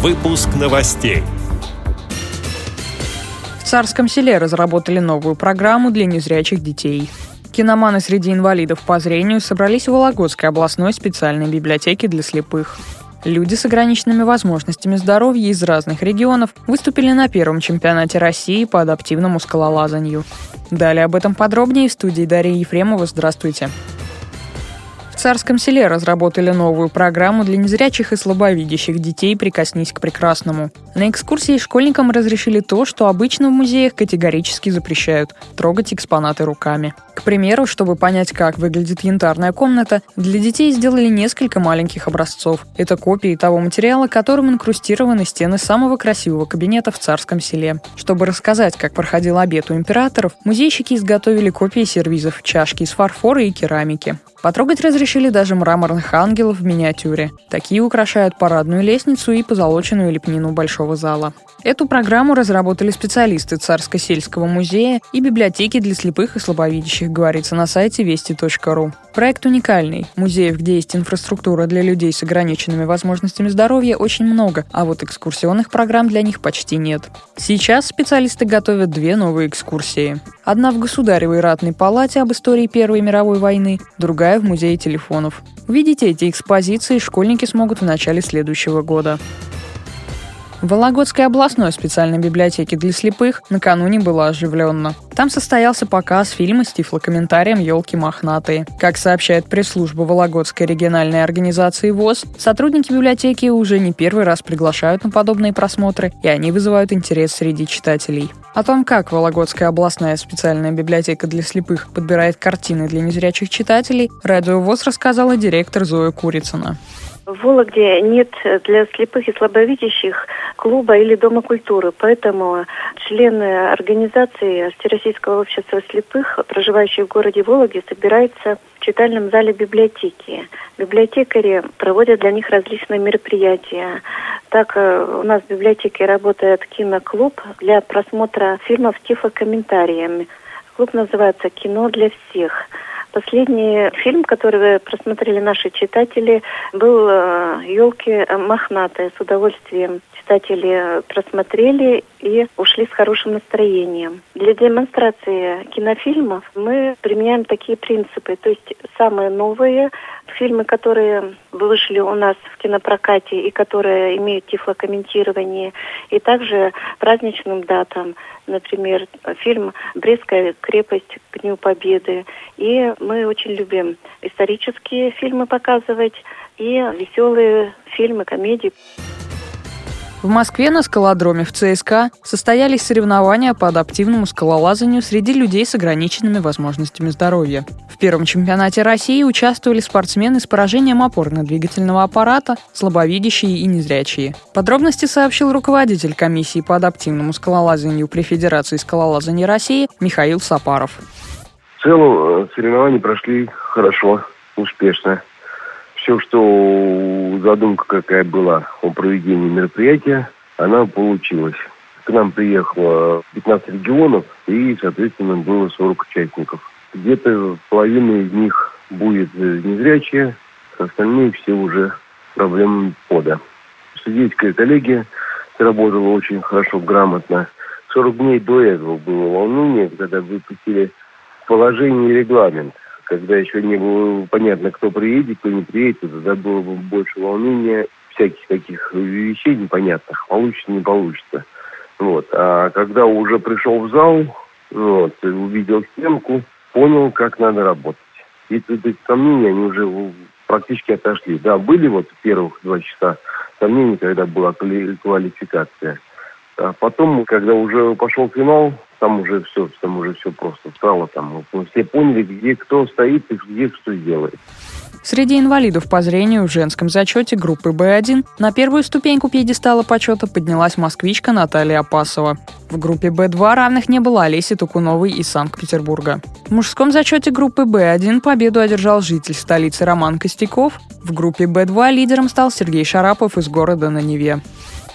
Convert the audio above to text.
Выпуск новостей. В Царском селе разработали новую программу для незрячих детей. Киноманы среди инвалидов по зрению собрались в Вологодской областной специальной библиотеке для слепых. Люди с ограниченными возможностями здоровья из разных регионов выступили на первом чемпионате России по адаптивному скалолазанию. Далее об этом подробнее в студии Дарья Ефремова. Здравствуйте. В Царском селе разработали новую программу для незрячих и слабовидящих детей «Прикоснись к прекрасному». На экскурсии школьникам разрешили то, что обычно в музеях категорически запрещают – трогать экспонаты руками. К примеру, чтобы понять, как выглядит янтарная комната, для детей сделали несколько маленьких образцов. Это копии того материала, которым инкрустированы стены самого красивого кабинета в Царском селе. Чтобы рассказать, как проходил обед у императоров, музейщики изготовили копии сервизов, чашки из фарфора и керамики. Потрогать разрешили даже мраморных ангелов в миниатюре. Такие украшают парадную лестницу и позолоченную лепнину большого зала. Эту программу разработали специалисты Царско-сельского музея и библиотеки для слепых и слабовидящих, говорится на сайте вести.ру. Проект уникальный. Музеев, где есть инфраструктура для людей с ограниченными возможностями здоровья, очень много, а вот экскурсионных программ для них почти нет. Сейчас специалисты готовят две новые экскурсии. Одна в Государевой ратной палате об истории Первой мировой войны, другая в Музее телефонов. Увидеть эти экспозиции школьники смогут в начале следующего года. В Вологодской областной специальной библиотеке для слепых накануне было оживленно. Там состоялся показ фильма с тифлокомментарием «Елки мохнатые». Как сообщает пресс-служба Вологодской региональной организации ВОЗ, сотрудники библиотеки уже не первый раз приглашают на подобные просмотры, и они вызывают интерес среди читателей. О том, как Вологодская областная специальная библиотека для слепых подбирает картины для незрячих читателей, радио ВОЗ рассказала директор Зоя Курицына. В Вологде нет для слепых и слабовидящих клуба или дома культуры, поэтому члены организации Всероссийского общества слепых, проживающие в городе Вологде, собираются в читальном зале библиотеки. Библиотекари проводят для них различные мероприятия. Так э, у нас в библиотеке работает киноклуб для просмотра фильмов с тифлокомментариями. Клуб называется «Кино для всех». Последний фильм, который просмотрели наши читатели, был «Елки э, мохнатые». С удовольствием читатели просмотрели и ушли с хорошим настроением. Для демонстрации кинофильмов мы применяем такие принципы. То есть самые новые фильмы, которые вышли у нас в кинопрокате и которые имеют тифлокомментирование, и также праздничным датам, например, фильм «Брестская крепость к Дню Победы». И мы очень любим исторические фильмы показывать и веселые фильмы, комедии. В Москве на скалодроме в ЦСКА состоялись соревнования по адаптивному скалолазанию среди людей с ограниченными возможностями здоровья. В первом чемпионате России участвовали спортсмены с поражением опорно-двигательного аппарата, слабовидящие и незрячие. Подробности сообщил руководитель комиссии по адаптивному скалолазанию при Федерации скалолазания России Михаил Сапаров. В целом э, соревнования прошли хорошо, успешно все, что задумка какая была о проведении мероприятия, она получилась. К нам приехало 15 регионов и, соответственно, было 40 участников. Где-то половина из них будет незрячие, остальные все уже проблемами пода. Судейская коллегия сработала очень хорошо, грамотно. 40 дней до этого было волнение, когда выпустили положение и регламент когда еще не было понятно, кто приедет, кто не приедет, тогда было бы больше волнения, всяких таких вещей непонятных, получится, не получится. Вот. А когда уже пришел в зал, вот, увидел стенку, понял, как надо работать. И эти сомнения, они уже практически отошли. Да, были вот первых два часа сомнений, когда была квалификация. А потом, когда уже пошел финал, там уже все, там уже все просто стало. Там все поняли, где кто стоит и где что делает. Среди инвалидов по зрению в женском зачете группы Б1 на первую ступеньку пьедестала почета поднялась москвичка Наталья Апасова. В группе Б2 равных не было Олеси Тукуновой из Санкт-Петербурга. В мужском зачете группы Б1 победу одержал житель столицы Роман Костяков. В группе Б2 лидером стал Сергей Шарапов из города на Неве.